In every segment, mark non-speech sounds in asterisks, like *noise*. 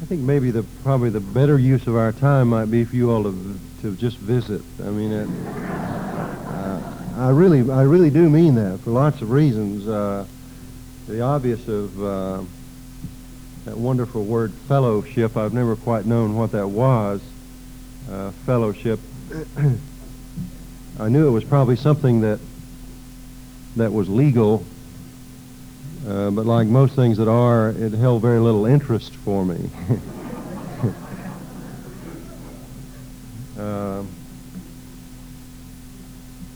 I think maybe the probably the better use of our time might be for you all to to just visit. I mean, it, uh, I really I really do mean that for lots of reasons. Uh, the obvious of uh, that wonderful word fellowship. I've never quite known what that was. Uh, fellowship. *clears throat* I knew it was probably something that that was legal uh, but like most things that are, it held very little interest for me. *laughs* uh,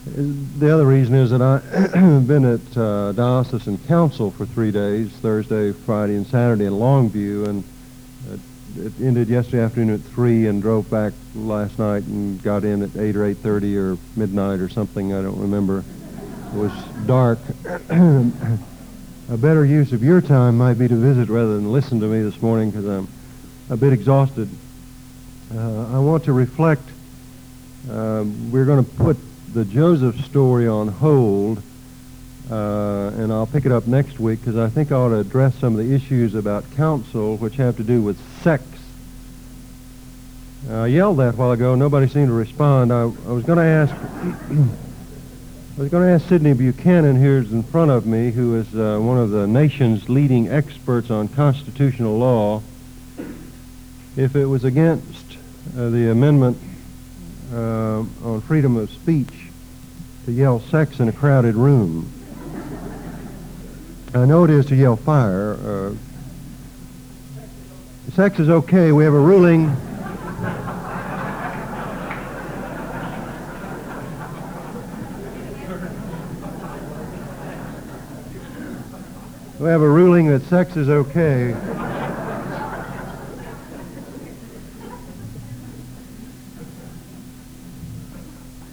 the other reason is that I've *clears throat* been at uh, diocesan council for three days, Thursday, Friday, and Saturday in Longview, and it ended yesterday afternoon at 3 and drove back last night and got in at 8 or 8.30 or midnight or something, I don't remember. It was dark. *clears throat* a better use of your time might be to visit rather than listen to me this morning because I'm a bit exhausted. Uh, I want to reflect. Uh, we're going to put the Joseph story on hold, uh, and I'll pick it up next week because I think I ought to address some of the issues about counsel which have to do with sex. I yelled that a while ago. Nobody seemed to respond. I, I was going to ask. *clears throat* I was going to ask Sidney Buchanan, who's in front of me, who is uh, one of the nation's leading experts on constitutional law, if it was against uh, the amendment uh, on freedom of speech to yell sex in a crowded room. I know it is to yell fire. Uh, sex is okay. We have a ruling. We have a ruling that sex is okay.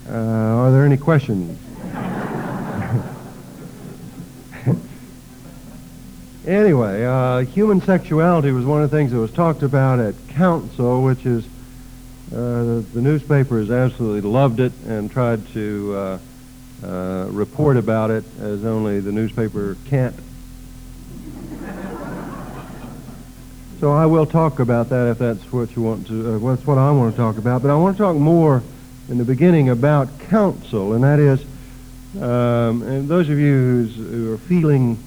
Uh, are there any questions? *laughs* anyway, uh, human sexuality was one of the things that was talked about at council, which is uh, the, the newspapers absolutely loved it and tried to uh, uh, report about it as only the newspaper can't So I will talk about that if that's what you want to, uh, that's what I want to talk about. But I want to talk more in the beginning about counsel, and that is, um, and those of you who are feeling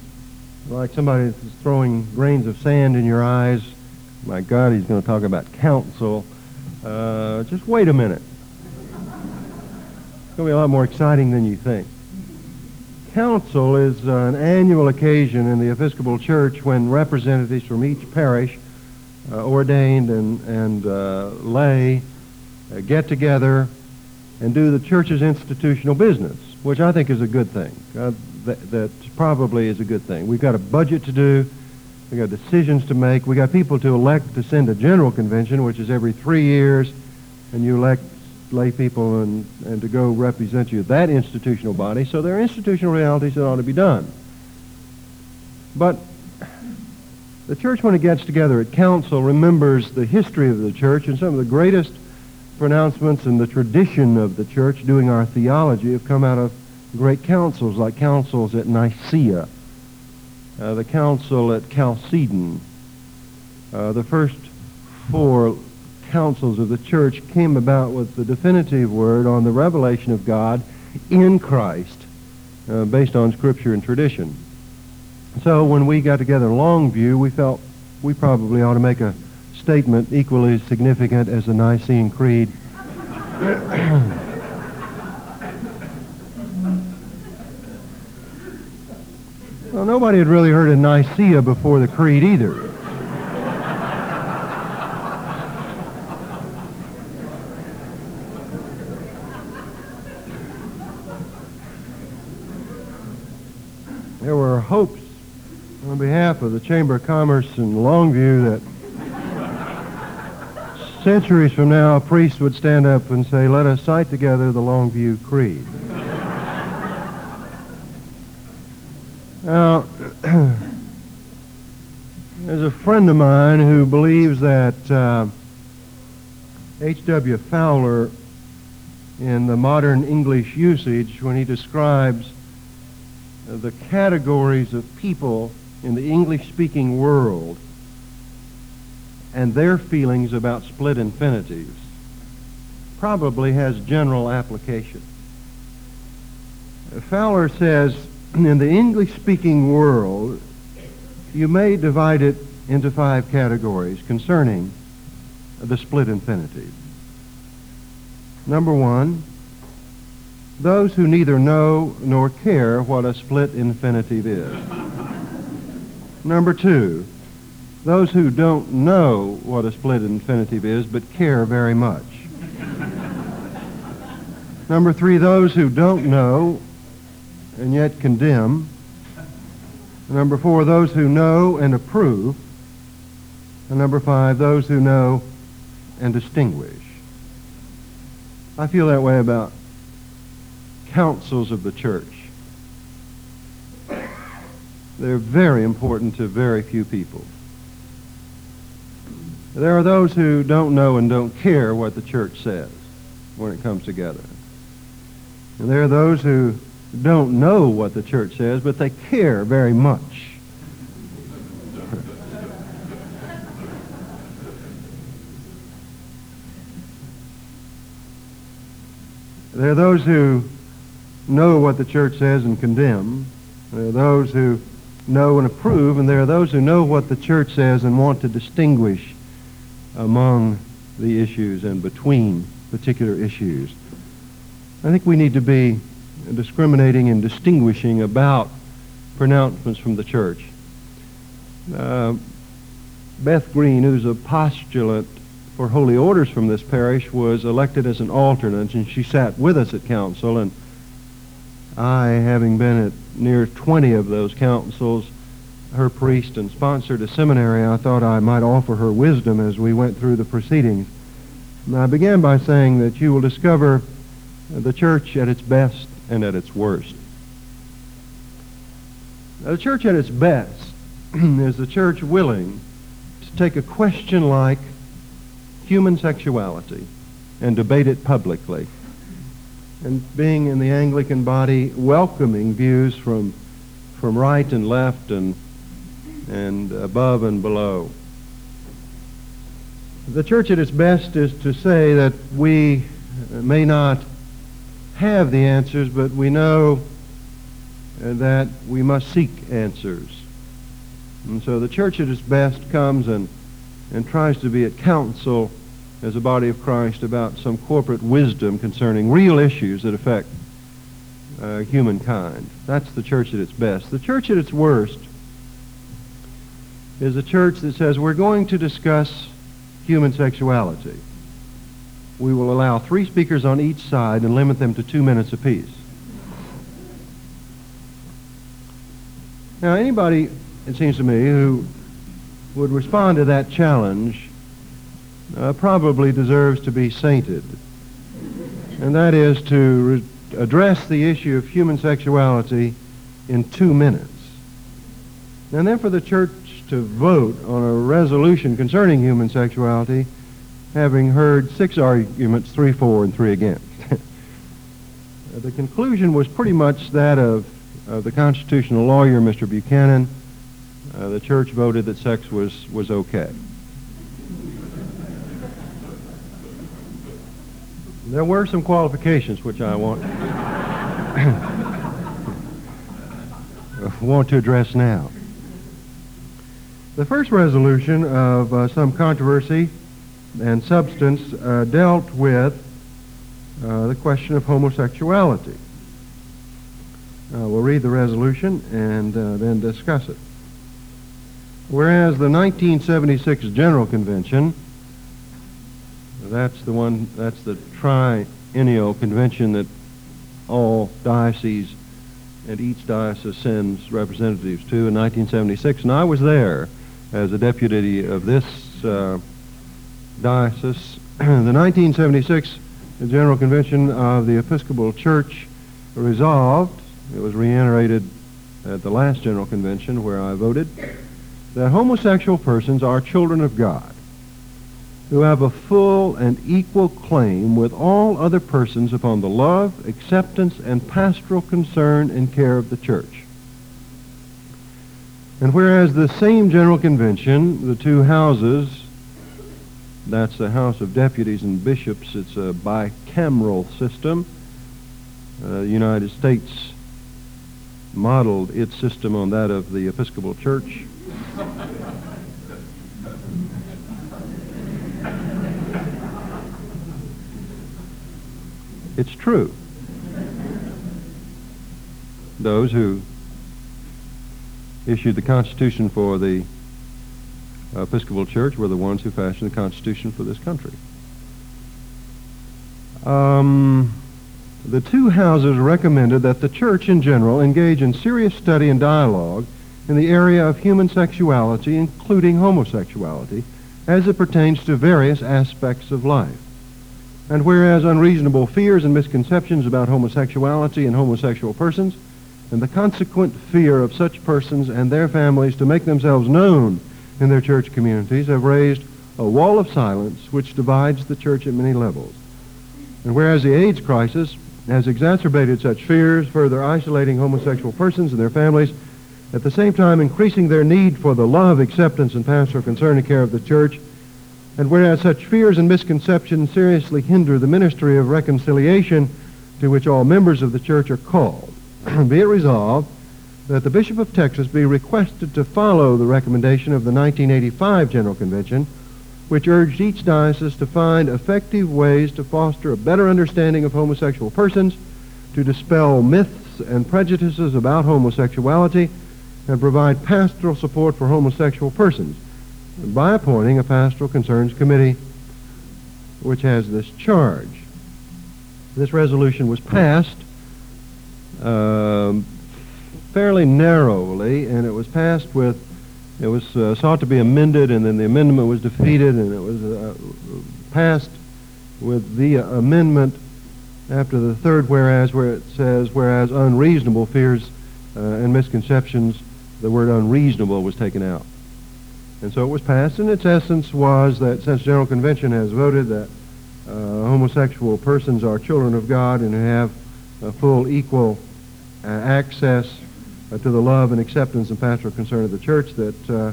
like somebody is throwing grains of sand in your eyes, my God, he's going to talk about counsel. Uh, just wait a minute. It's going to be a lot more exciting than you think council is an annual occasion in the Episcopal Church when representatives from each parish ordained and, and uh, lay uh, get together and do the church's institutional business, which I think is a good thing. that, that probably is a good thing. We've got a budget to do. We've got decisions to make. We've got people to elect to send a general convention, which is every three years, and you elect lay people and, and to go represent you that institutional body. So there are institutional realities that ought to be done. But the church, when it gets together at council, remembers the history of the church and some of the greatest pronouncements in the tradition of the church doing our theology have come out of great councils, like councils at Nicaea, uh, the council at Chalcedon. Uh, the first four councils of the church came about with the definitive word on the revelation of God in Christ, uh, based on Scripture and tradition. So when we got together Longview, we felt we probably ought to make a statement equally significant as the Nicene Creed. *coughs* well, nobody had really heard of Nicaea before the Creed either. there were hopes on behalf of the Chamber of Commerce in Longview that centuries from now a priest would stand up and say, let us cite together the Longview Creed. now, *clears throat* there's a friend of mine who believes that H.W. Uh, Fowler, in the modern English usage, when he describes the categories of people in the English-speaking world and their feelings about split infinitives probably has general application. Fowler says, in the English-speaking world, you may divide it into five categories concerning the split infinitive. Number one, those who neither know nor care what a split infinitive is. Number two, those who don't know what a split infinitive is but care very much. Number three, those who don't know and yet condemn. Number four, those who know and approve. And number five, those who know and distinguish. I feel that way about councils of the church. They're very important to very few people. There are those who don't know and don't care what the church says when it comes together. And there are those who don't know what the church says, but they care very much. there are those who know what the church says and condemn. There are those who know and approve, and there are those who know what the church says and want to distinguish among the issues and between particular issues. I think we need to be discriminating and distinguishing about pronouncements from the church. Uh, Beth Green, who's a postulant for holy orders from this parish, was elected as an alternate, and she sat with us at council. And I, having been at near 20 of those councils, her priest and sponsored a seminary, I thought I might offer her wisdom as we went through the proceedings. And I began by saying that you will discover the church at its best and at its worst. Now, the church at its best *clears throat* is the church willing to take a question like human sexuality and debate it publicly. And being in the Anglican body, welcoming views from, from right and left and, and above and below. The church at its best is to say that we may not have the answers, but we know uh, that we must seek answers. And so the church at its best comes and, and tries to be at counsel as a body of Christ about some corporate wisdom concerning real issues that affect uh, humankind. That's the church at its best. The church at its worst is a church that says we're going to discuss human sexuality we will allow three speakers on each side and limit them to two minutes apiece. Now, anybody, it seems to me, who would respond to that challenge uh, probably deserves to be sainted. And that is to re- address the issue of human sexuality in two minutes. And then for the church to vote on a resolution concerning human sexuality having heard six arguments, three for and three against. *laughs* the conclusion was pretty much that of, the constitutional lawyer, Mr. Buchanan. Uh, the church voted that sex was, was okay. There were some qualifications which I want *coughs* want to address now. The first resolution of uh, some controversy and substance uh, dealt with uh, the question of homosexuality. Uh, we'll read the resolution and uh, then discuss it. Whereas the 1976 General Convention, that's the one, that's the triennial convention that all dioceses and each diocese sends representatives to in 1976, and I was there as a deputy of this uh, diocese. *clears throat* the 1976 General Convention of the Episcopal Church resolved, it was reiterated at the last General Convention where I voted, that homosexual persons are children of God who have a full and equal claim with all other persons upon the love, acceptance, and pastoral concern and care of the church. And whereas the same General Convention, the two houses That's the House of Deputies and Bishops. It's a bicameral system. Uh, the United States modeled its system on that of the Episcopal Church. It's true. Those who issued the Constitution for the Episcopal Church were the ones who fashioned the Constitution for this country. Um, the two houses recommended that the church in general engage in serious study and dialogue in the area of human sexuality, including homosexuality, as it pertains to various aspects of life. And whereas unreasonable fears and misconceptions about homosexuality and homosexual persons, and the consequent fear of such persons and their families to make themselves known in their church communities, have raised a wall of silence which divides the church at many levels. And whereas the AIDS crisis has exacerbated such fears, further isolating homosexual persons and their families, at the same time increasing their need for the love, acceptance, and pastoral concern and care of the church. And whereas such fears and misconceptions seriously hinder the ministry of reconciliation to which all members of the church are called, *clears throat* be it resolved that the Bishop of Texas be requested to follow the recommendation of the 1985 General Convention which urged each diocese to find effective ways to foster a better understanding of homosexual persons, to dispel myths and prejudices about homosexuality, and provide pastoral support for homosexual persons by appointing a pastoral concerns committee which has this charge. This resolution was passed uh, fairly narrowly, and it was passed with it was uh, sought to be amended, and then the amendment was defeated, and it was uh, passed with the amendment after the third whereas, where it says, whereas unreasonable fears uh, and misconceptions, the word unreasonable was taken out. And so it was passed, and its essence was that since General Convention has voted that uh, homosexual persons are children of God and have full equal uh, access uh, to the love and acceptance and pastoral concern of the church that uh,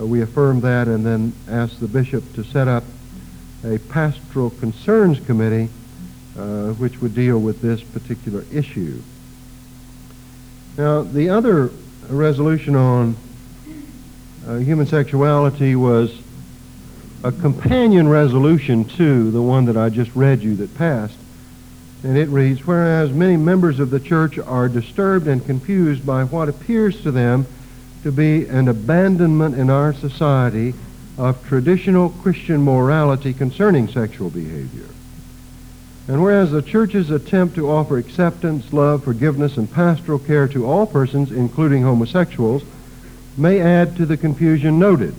uh, we affirm that and then ask the bishop to set up a pastoral concerns committee which would deal with this particular issue. Now, the other resolution on uh, human sexuality was a companion resolution to the one that I just read you that passed. And it reads, Whereas many members of the church are disturbed and confused by what appears to them to be an abandonment in our society of traditional Christian morality concerning sexual behavior. And whereas the church's attempt to offer acceptance, love, forgiveness, and pastoral care to all persons, including homosexuals, may add to the confusion noted.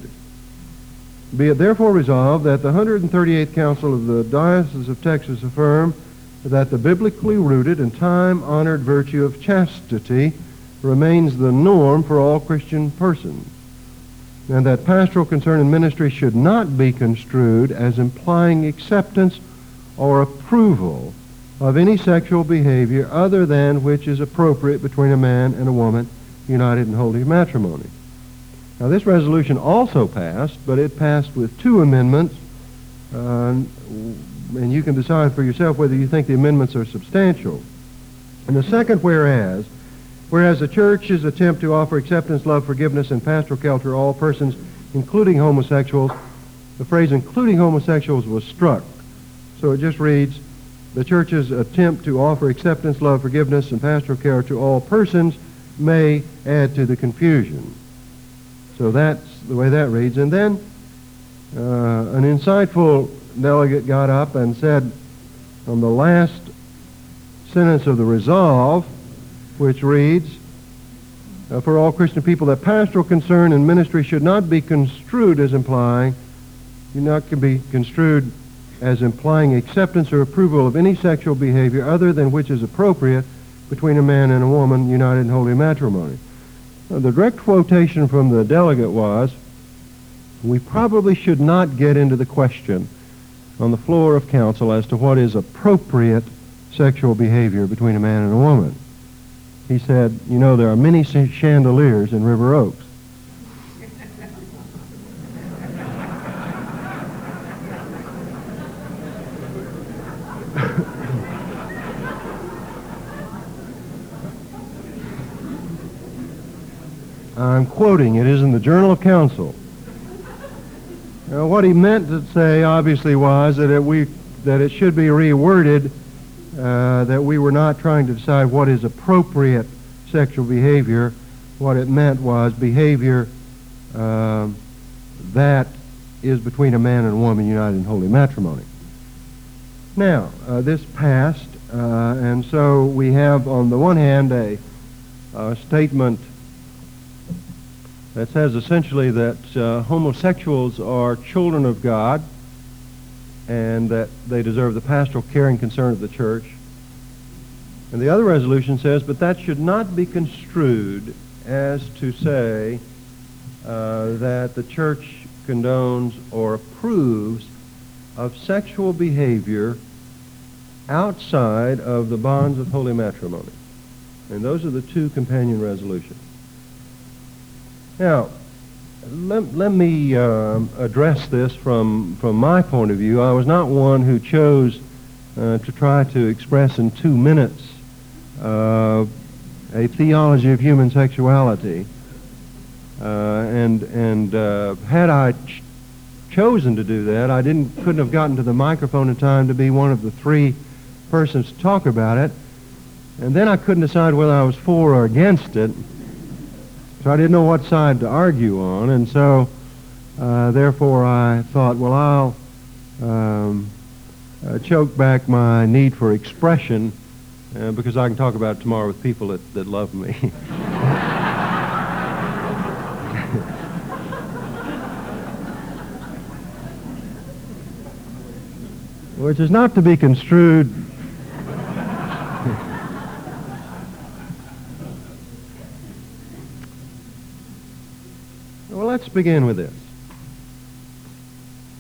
Be it therefore resolved that the 138th Council of the Diocese of Texas affirm that the biblically rooted and time-honored virtue of chastity remains the norm for all Christian persons, and that pastoral concern and ministry should not be construed as implying acceptance or approval of any sexual behavior other than which is appropriate between a man and a woman united in holy matrimony. Now, this resolution also passed, but it passed with two amendments. Uh, and you can decide for yourself whether you think the amendments are substantial. And the second whereas, whereas the church's attempt to offer acceptance, love, forgiveness, and pastoral care to all persons, including homosexuals, the phrase including homosexuals was struck. So it just reads, the church's attempt to offer acceptance, love, forgiveness, and pastoral care to all persons may add to the confusion. So that's the way that reads. And then uh, an insightful delegate got up and said on the last sentence of the resolve, which reads, uh, for all Christian people that pastoral concern and ministry should not be construed as implying, you not can be construed as implying acceptance or approval of any sexual behavior other than which is appropriate between a man and a woman united in holy matrimony. Now, the direct quotation from the delegate was, we probably should not get into the question on the floor of council as to what is appropriate sexual behavior between a man and a woman. He said, you know, there are many chandeliers in River Oaks. I'm quoting, it is in the Journal of Council. Now, what he meant to say, obviously, was that it, we, that it should be reworded, uh, that we were not trying to decide what is appropriate sexual behavior. What it meant was behavior uh, that is between a man and a woman united in holy matrimony. Now, uh, this passed, uh, and so we have, on the one hand, a, a statement that says essentially that uh, homosexuals are children of God and that they deserve the pastoral care and concern of the church. And the other resolution says, but that should not be construed as to say uh, that the church condones or approves of sexual behavior outside of the bonds of holy matrimony. And those are the two companion resolutions. Now, let, let me uh, address this from, from my point of view. I was not one who chose uh, to try to express in two minutes uh, a theology of human sexuality. Uh, and and uh, had I ch- chosen to do that, I didn't couldn't have gotten to the microphone in time to be one of the three persons to talk about it. And then I couldn't decide whether I was for or against it. So I didn't know what side to argue on. And so, uh, therefore, I thought, well, I'll um, uh, choke back my need for expression uh, because I can talk about it tomorrow with people that, that love me. *laughs* which is not to be construed well, let's begin with this.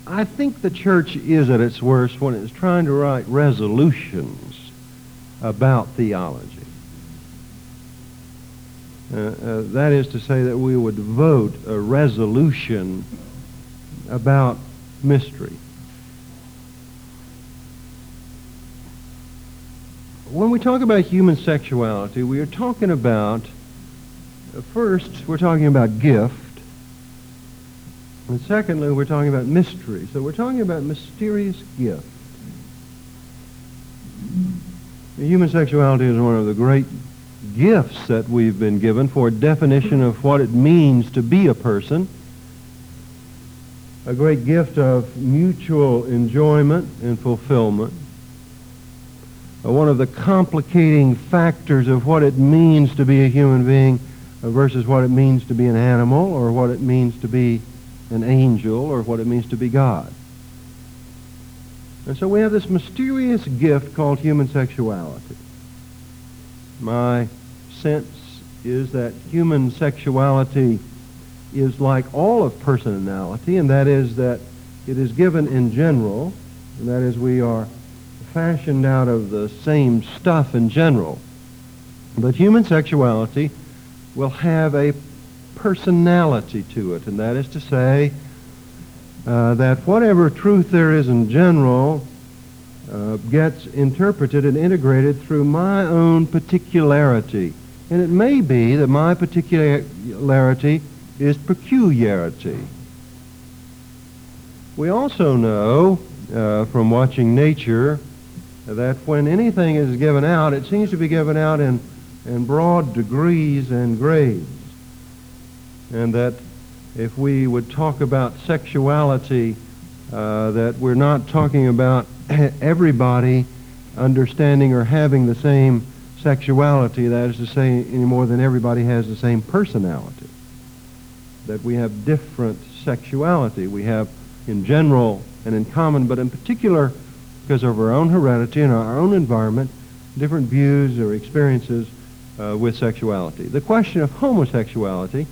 I think the church is at its worst when it's trying to write resolutions about theology. Uh, uh, that is to say that we would vote a resolution about mystery. when we talk about human sexuality, we are talking about, uh, first, we're talking about gift. And secondly, we're talking about mystery. So we're talking about mysterious gift. Human sexuality is one of the great gifts that we've been given for definition of what it means to be a person. A great gift of mutual enjoyment and fulfillment uh, one of the complicating factors of what it means to be a human being versus what it means to be an animal or what it means to be an angel or what it means to be God. And so we have this mysterious gift called human sexuality. My sense is that human sexuality is like all of personality, and that is that it is given in general, and that is we are fashioned out of the same stuff in general. But human sexuality will have a personality to it, and that is to say uh, that whatever truth there is in general uh, gets interpreted and integrated through my own particularity. And it may be that my particularity is peculiarity. We also know uh, from watching nature that when anything is given out, it seems to be given out in, in broad degrees and grades. And that if we would talk about sexuality, uh, that we're not talking about *clears throat* everybody understanding or having the same sexuality, that is to say, any more than everybody has the same personality. That we have different sexuality. We have in general and in common, but in particular, because of our own heredity and our own environment, different views or experiences uh, with sexuality. The question of homosexuality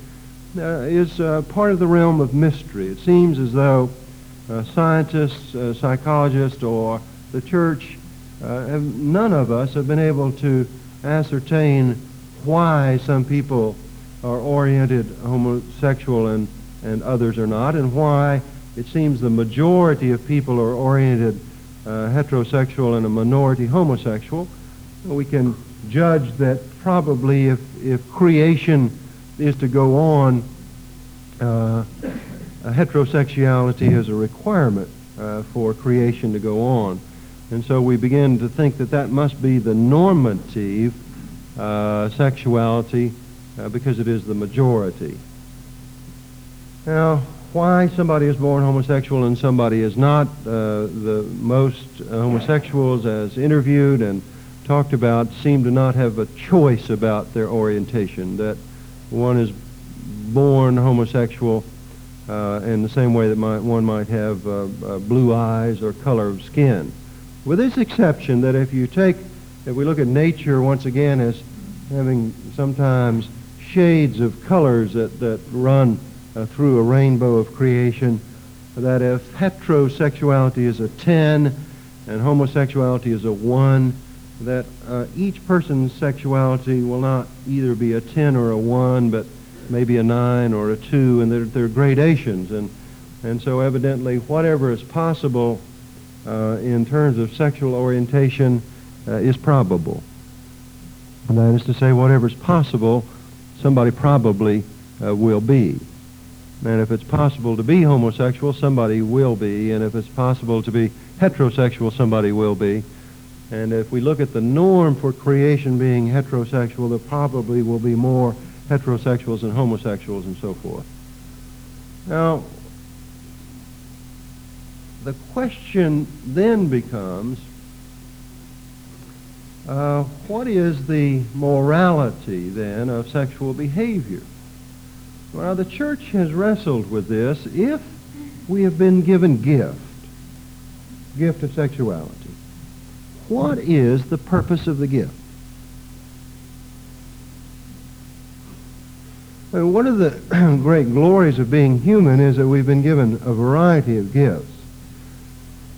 is uh, part of the realm of mystery. It seems as though uh, scientists, uh, psychologists, or the church, uh, none of us have been able to ascertain why some people are oriented homosexual and, and others are not, and why it seems the majority of people are oriented uh, heterosexual and a minority homosexual, we can judge that probably if, if creation is to go on uh, heterosexuality is a requirement uh, for creation to go on. And so we begin to think that that must be the normative uh, sexuality uh, because it is the majority. Now, why somebody is born homosexual and somebody is not, uh, the most homosexuals as interviewed and talked about seem to not have a choice about their orientation, that one is born homosexual uh, in the same way that might, one might have uh, uh, blue eyes or color of skin. With this exception that if you take, if we look at nature once again as having sometimes shades of colors that, that run uh, through a rainbow of creation, that if heterosexuality is a 10 and homosexuality is a 1, that uh, each person's sexuality will not either be a 10 or a 1, but maybe a 9 or a 2, and there, there are gradations. And, and so evidently whatever is possible uh, in terms of sexual orientation uh, is probable. And that is to say, whatever is possible, somebody probably uh, will be. And if it's possible to be homosexual, somebody will be. And if it's possible to be heterosexual, somebody will be. And if we look at the norm for creation being heterosexual, there probably will be more heterosexuals and homosexuals and so forth. Now, the question then becomes, uh, what is the morality then of sexual behavior? Well, the church has wrestled with this. If we have been given gift, gift of sexuality, what is the purpose of the gift? one of the *clears throat* great glories of being human is that we've been given a variety of gifts.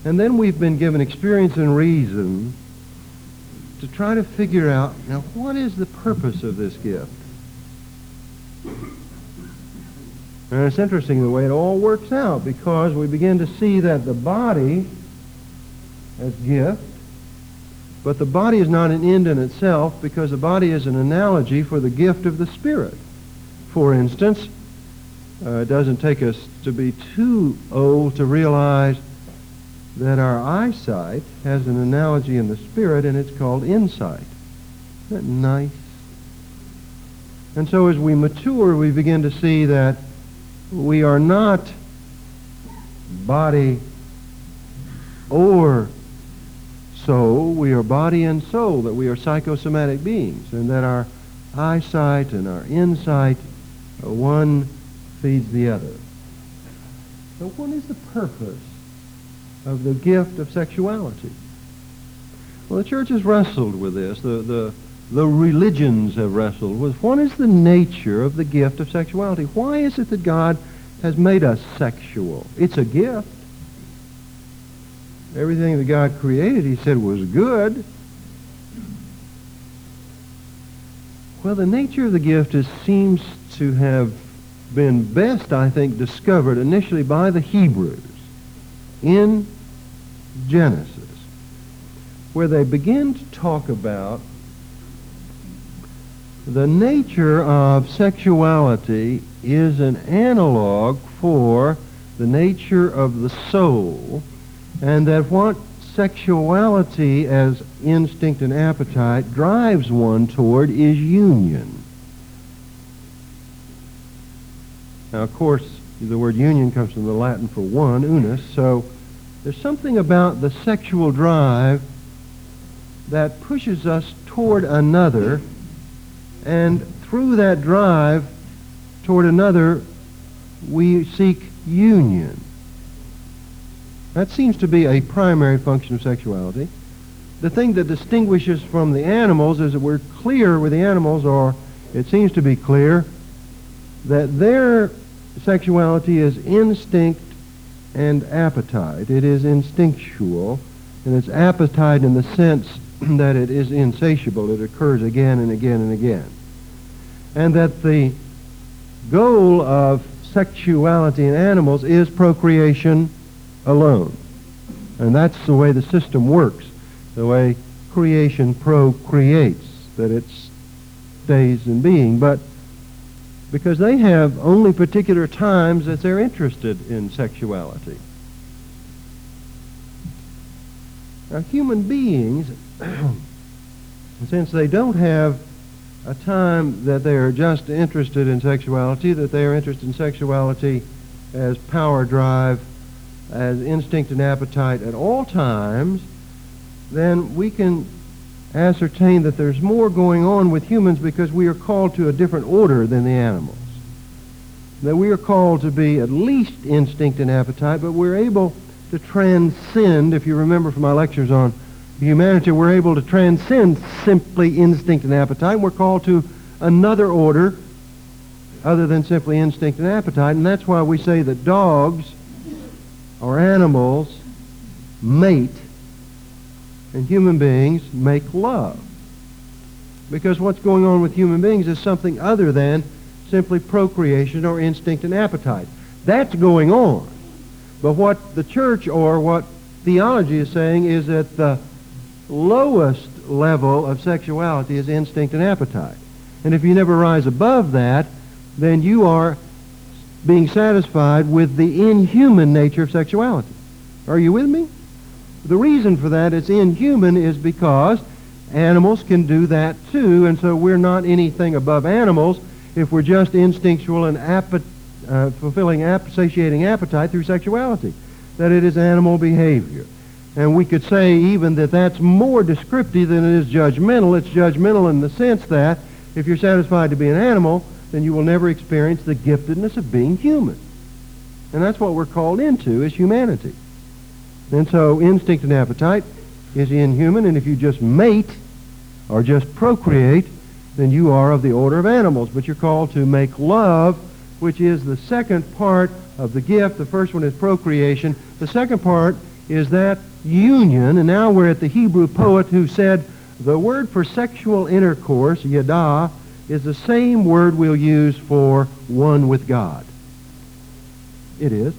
And then we've been given experience and reason to try to figure out, now, what is the purpose of this gift? And it's interesting the way it all works out because we begin to see that the body as gift, but the body is not an end in itself because the body is an analogy for the gift of the Spirit. For instance, uh, it doesn't take us to be too old to realize that our eyesight has an analogy in the spirit, and it's called insight. Isn't that nice? And so as we mature, we begin to see that we are not body or soul. We are body and soul, that we are psychosomatic beings, and that our eyesight and our insight, one feeds the other. So what is the purpose of the gift of sexuality. Well, the church has wrestled with this. The, the, the religions have wrestled with what is the nature of the gift of sexuality? Why is it that God has made us sexual? It's a gift. Everything that God created, he said, was good. Well, the nature of the gift is, seems to have been best, I think, discovered initially by the Hebrews in Genesis, where they begin to talk about the nature of sexuality is an analog for the nature of the soul, and that what sexuality as instinct and appetite drives one toward is union. Now, of course, the word union comes from the Latin for one, unus, so there's something about the sexual drive that pushes us toward another, and through that drive toward another, we seek union. That seems to be a primary function of sexuality. The thing that distinguishes from the animals is that we're clear with the animals, or it seems to be clear, that their sexuality is instinct and appetite. It is instinctual, and it's appetite in the sense *clears throat* that it is insatiable. It occurs again and again and again. And that the goal of sexuality in animals is procreation alone. And that's the way the system works, the way creation procreates, that it stays in being. But because they have only particular times that they're interested in sexuality. Now, human beings, *clears throat* since they don't have a time that they are just interested in sexuality, that they are interested in sexuality as power drive, as instinct and appetite at all times, then we can ascertain that there's more going on with humans because we are called to a different order than the animals. That we are called to be at least instinct and appetite, but we're able to transcend, if you remember from my lectures on humanity, we're able to transcend simply instinct and appetite. We're called to another order other than simply instinct and appetite, and that's why we say that dogs or animals mate and human beings make love. Because what's going on with human beings is something other than simply procreation or instinct and appetite. That's going on. But what the church or what theology is saying is that the lowest level of sexuality is instinct and appetite. And if you never rise above that, then you are being satisfied with the inhuman nature of sexuality. Are you with me? The reason for that it's inhuman is because animals can do that too, and so we're not anything above animals if we're just instinctual and uh, fulfilling ap- satiating appetite through sexuality. That it is animal behavior. And we could say even that that's more descriptive than it is judgmental. It's judgmental in the sense that if you're satisfied to be an animal, then you will never experience the giftedness of being human. And that's what we're called into is humanity. And so instinct and appetite is inhuman, and if you just mate or just procreate, then you are of the order of animals. But you're called to make love, which is the second part of the gift. The first one is procreation. The second part is that union. And now we're at the Hebrew poet who said the word for sexual intercourse, yada, is the same word we'll use for one with God. It is.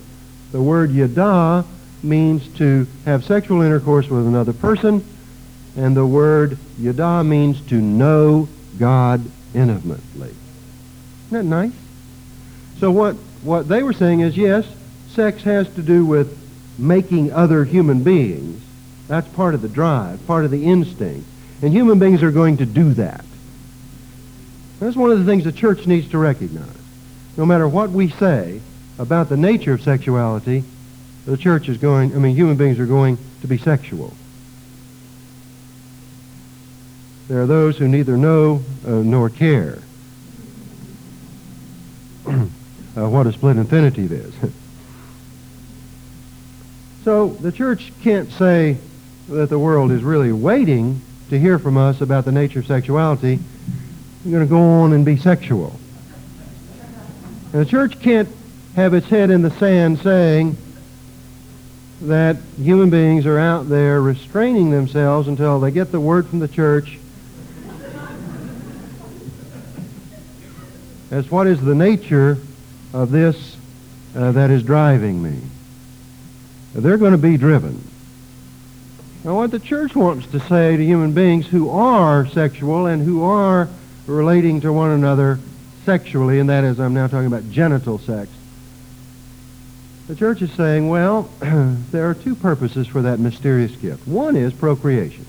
The word yada means to have sexual intercourse with another person, and the word yada means to know God intimately. Isn't that nice? So what, what they were saying is, yes, sex has to do with making other human beings. That's part of the drive, part of the instinct. And human beings are going to do that. That's one of the things the church needs to recognize. No matter what we say about the nature of sexuality, the church is going, I mean, human beings are going to be sexual. There are those who neither know uh, nor care *clears throat* uh, what a split infinitive is. *laughs* so the church can't say that the world is really waiting to hear from us about the nature of sexuality. We're going to go on and be sexual. And the church can't have its head in the sand saying, that human beings are out there restraining themselves until they get the word from the church as what is the nature of this uh, that is driving me. They're going to be driven. Now, what the church wants to say to human beings who are sexual and who are relating to one another sexually, and that is, I'm now talking about genital sex, the church is saying, well, *clears throat* there are two purposes for that mysterious gift. One is procreation.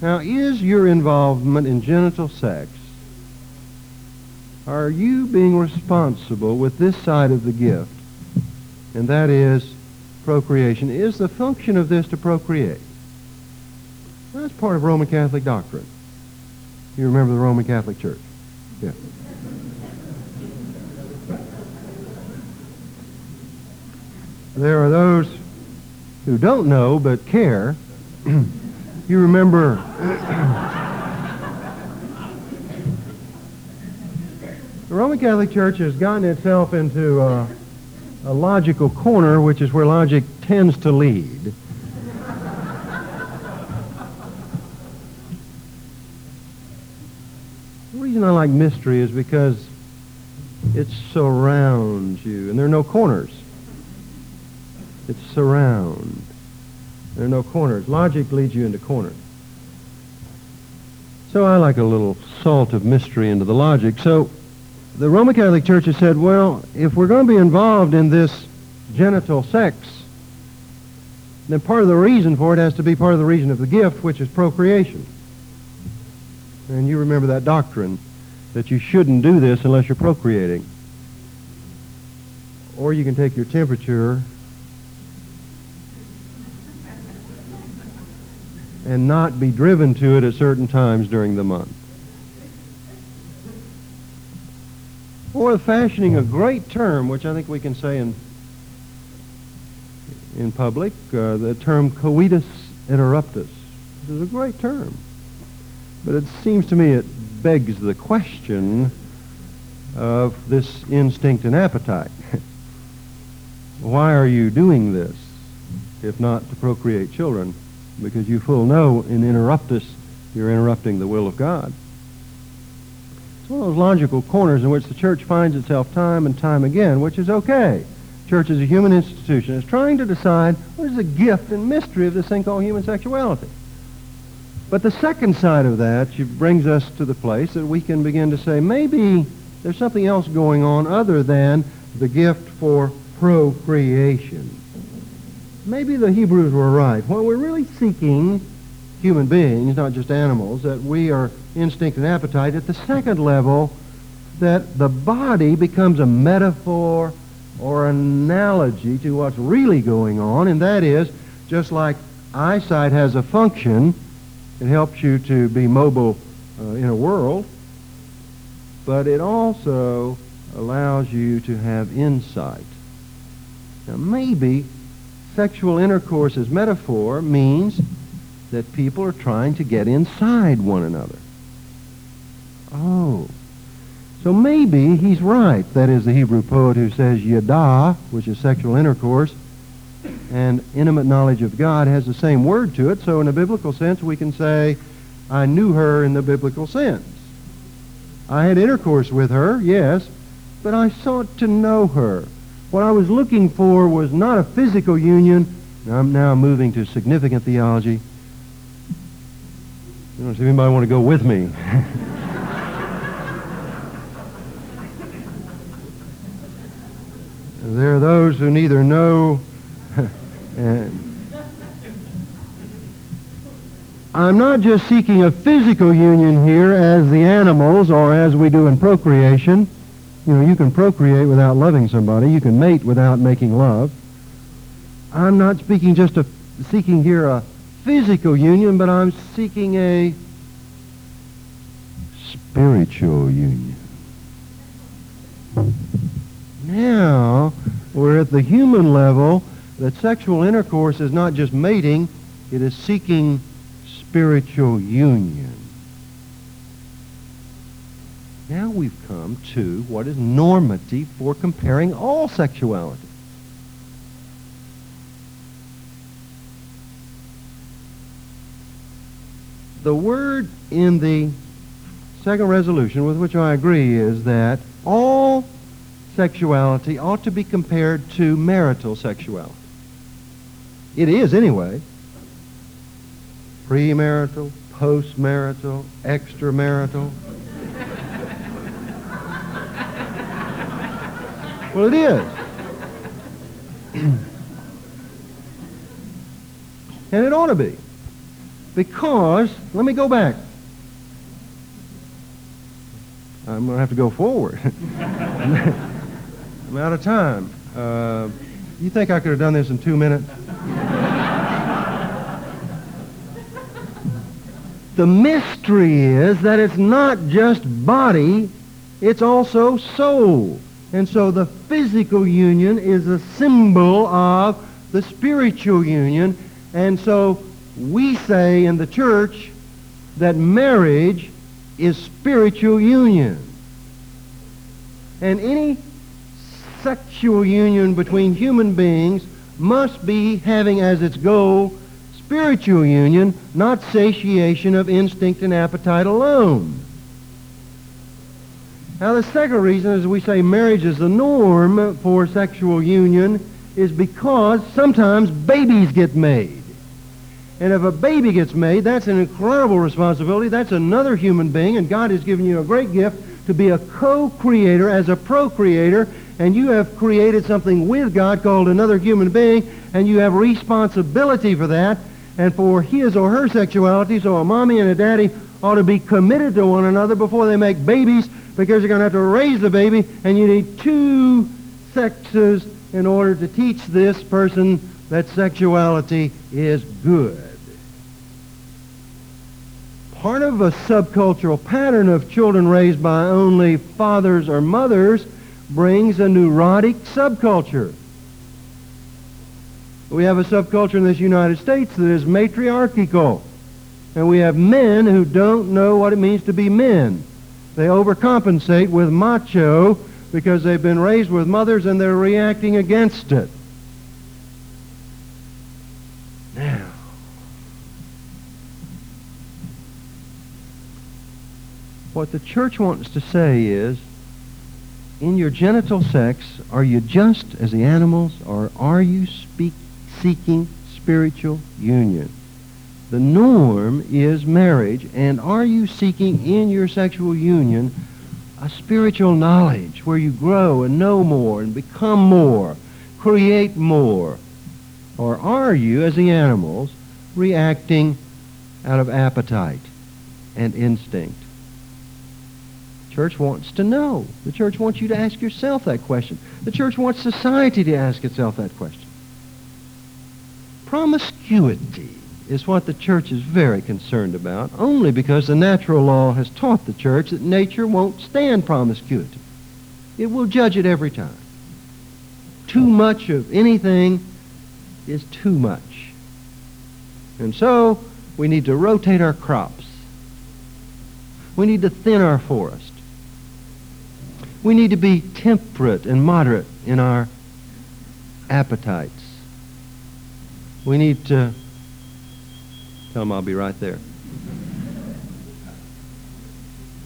Now, is your involvement in genital sex, are you being responsible with this side of the gift, and that is procreation? Is the function of this to procreate? That's part of Roman Catholic doctrine. You remember the Roman Catholic Church? Yeah. There are those who don't know but care. *clears throat* you remember *clears throat* the Roman Catholic Church has gotten itself into a, a logical corner, which is where logic tends to lead. Reason I like mystery is because it surrounds you, and there are no corners. It surrounds. There are no corners. Logic leads you into corners. So I like a little salt of mystery into the logic. So the Roman Catholic Church has said, well, if we're going to be involved in this genital sex, then part of the reason for it has to be part of the reason of the gift, which is procreation. And you remember that doctrine that you shouldn't do this unless you're procreating. Or you can take your temperature and not be driven to it at certain times during the month. Or fashioning a great term, which I think we can say in in public, uh, the term coitus interruptus. This is a great term. But it seems to me it begs the question of this instinct and appetite. *laughs* Why are you doing this if not to procreate children? Because you full know in interruptus you're interrupting the will of God. It's one of those logical corners in which the church finds itself time and time again, which is okay. Church is a human institution. It's trying to decide what is the gift and mystery of this thing called human sexuality. But the second side of that brings us to the place that we can begin to say maybe there's something else going on other than the gift for procreation. Maybe the Hebrews were right. When we're really seeking human beings, not just animals, that we are instinct and appetite, at the second level, that the body becomes a metaphor or analogy to what's really going on, and that is just like eyesight has a function, it helps you to be mobile uh, in a world, but it also allows you to have insight. Now, maybe sexual intercourse as metaphor means that people are trying to get inside one another. Oh. So maybe he's right. That is the Hebrew poet who says yada, which is sexual intercourse, and intimate knowledge of God has the same word to it. So in a biblical sense, we can say, I knew her in the biblical sense. I had intercourse with her, yes, but I sought to know her. What I was looking for was not a physical union. I'm now moving to significant theology. I don't see anybody want to go with me. *laughs* there are those who neither know and I'm not just seeking a physical union here as the animals or as we do in procreation. You know, you can procreate without loving somebody. You can mate without making love. I'm not speaking just of seeking here a physical union, but I'm seeking a spiritual union. Now, we're at the human level that sexual intercourse is not just mating, it is seeking spiritual union. Now we've come to what is normative for comparing all sexuality. The word in the second resolution with which I agree is that all sexuality ought to be compared to marital sexuality. It is anyway. Premarital, postmarital, extramarital. well, it is. and it ought to be. Because, let me go back. I'm going to have to go forward. *laughs* I'm out of time. Uh, you think I could have done this in two minutes? The mystery is that it's not just body, it's also soul. And so the physical union is a symbol of the spiritual union. And so we say in the church that marriage is spiritual union. And any sexual union between human beings must be having as its goal spiritual union, not satiation of instinct and appetite alone. Now, the second reason is we say marriage is the norm for sexual union is because sometimes babies get made. And if a baby gets made, that's an incredible responsibility. That's another human being, and God has given you a great gift to be a co-creator as a procreator, and you have created something with God called another human being, and you have responsibility for that and for his or her sexuality. So a mommy and a daddy ought to be committed to one another before they make babies because you're going to have to raise the baby, and you need two sexes in order to teach this person that sexuality is good part of a subcultural pattern of children raised by only fathers or mothers brings a neurotic subculture. We have a subculture in this United States that is matriarchal. And we have men who don't know what it means to be men. They overcompensate with macho because they've been raised with mothers and they're reacting against it. Now, What the church wants to say is, in your genital sex, are you just as the animals, or are you speak, seeking spiritual union? The norm is marriage, and are you seeking in your sexual union a spiritual knowledge where you grow and know more and become more, create more? Or are you, as the animals, reacting out of appetite and instinct? church wants to know. The church wants you to ask yourself that question. The church wants society to ask itself that question. Promiscuity is what the church is very concerned about, only because the natural law has taught the church that nature won't stand promiscuity. It will judge it every time. Too much of anything is too much. And so we need to rotate our crops. We need to thin our forest. We need to be temperate and moderate in our appetites. We need to tell them I'll be right there.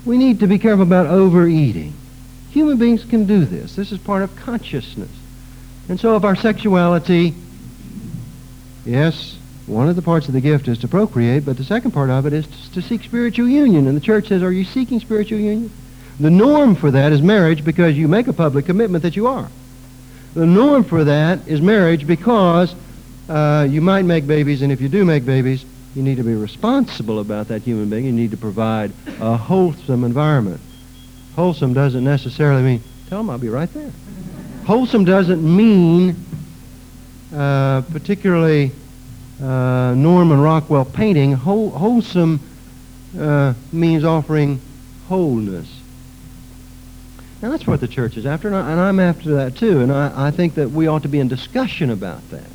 We need to be careful about overeating. Human beings can do this. This is part of consciousness. And so if our sexuality, yes, one of the parts of the gift is to procreate, but the second part of it is to, seek spiritual union. And the church says, are you seeking spiritual union? The norm for that is marriage because you make a public commitment that you are. The norm for that is marriage because uh, you might make babies, and if you do make babies, you need to be responsible about that human being. You need to provide a wholesome environment. Wholesome doesn't necessarily mean, tell them I'll be right there. Wholesome doesn't mean uh, particularly uh, Norman Rockwell painting. Whole, wholesome uh, means offering wholeness. And that's what the church is after, and, I, am after that too. And I, I think that we ought to be in discussion about that.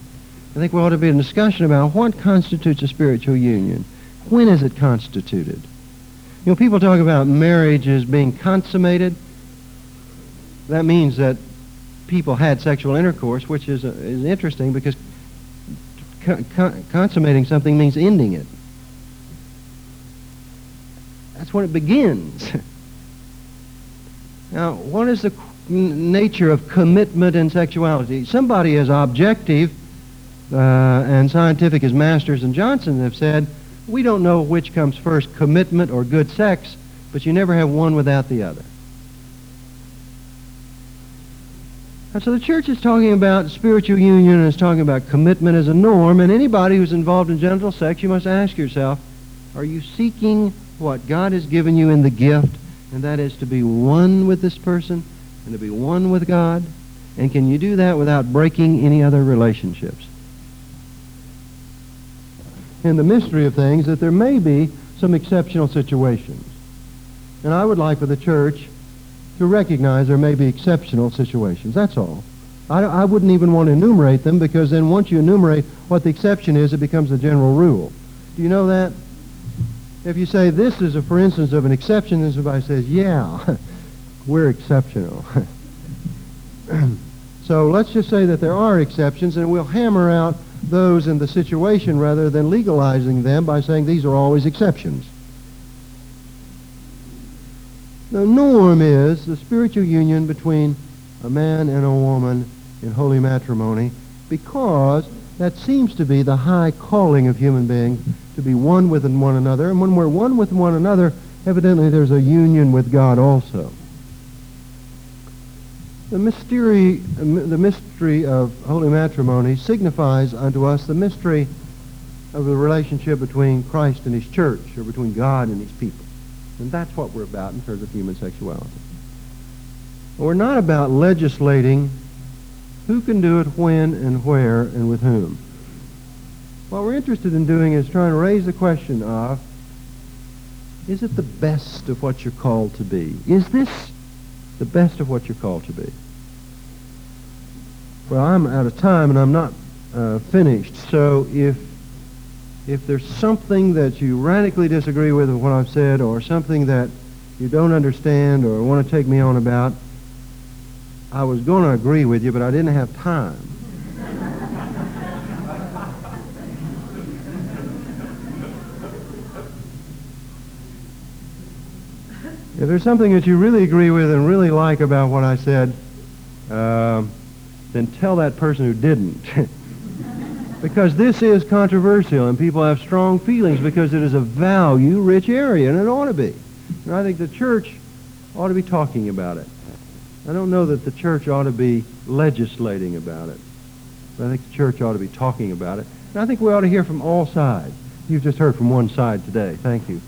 I think we ought to be in discussion about what constitutes a spiritual union. When is it constituted? You know, people talk about marriage as being consummated. That means that people had sexual intercourse, which is, uh, is interesting because consummating something means ending it. That's when it begins. *laughs* Now, what is the nature of commitment and sexuality? Somebody is objective Uh, and scientific as Masters and Johnson have said, we don't know which comes first, commitment or good sex, but you never have one without the other. And so the church is talking about spiritual union and is talking about commitment as a norm, and anybody who's involved in genital sex, you must ask yourself, are you seeking what God has given you in the gift and that is to be one with this person and to be one with God. And can you do that without breaking any other relationships? And the mystery of things that there may be some exceptional situations. And I would like for the church to recognize there may be exceptional situations. That's all. I, I wouldn't even want to enumerate them because then once you enumerate what the exception is, it becomes the general rule. Do you know that? If you say this is a for instance of an exception, then somebody says, yeah, *laughs* we're exceptional. *laughs* so let's just say that there are exceptions, and we'll hammer out those in the situation rather than legalizing them by saying these are always exceptions. The norm is the spiritual union between a man and a woman in holy matrimony because That seems to be the high calling of human beings, to be one with one another. And when we're one with one another, evidently there's a union with God also. The mystery, the mystery of holy matrimony signifies unto us the mystery of the relationship between Christ and his church, or between God and his people. And that's what we're about in terms of human sexuality. We're not about legislating who can do it when and where and with whom. What we're interested in doing is trying to raise the question of, is it the best of what you're called to be? Is this the best of what you're called to be? Well, I'm out of time and I'm not uh, finished. So if if there's something that you radically disagree with what I've said or something that you don't understand or want to take me on about, I was going to agree with you, but I didn't have time. If there's something that you really agree with and really like about what I said, uh, then tell that person who didn't. *laughs* because this is controversial and people have strong feelings because it is a value-rich area, and it ought to be. And I think the church ought to be talking about it. I don't know that the church ought to be legislating about it. But I think the church ought to be talking about it. And I think we ought to hear from all sides. You've just heard from one side today. Thank you.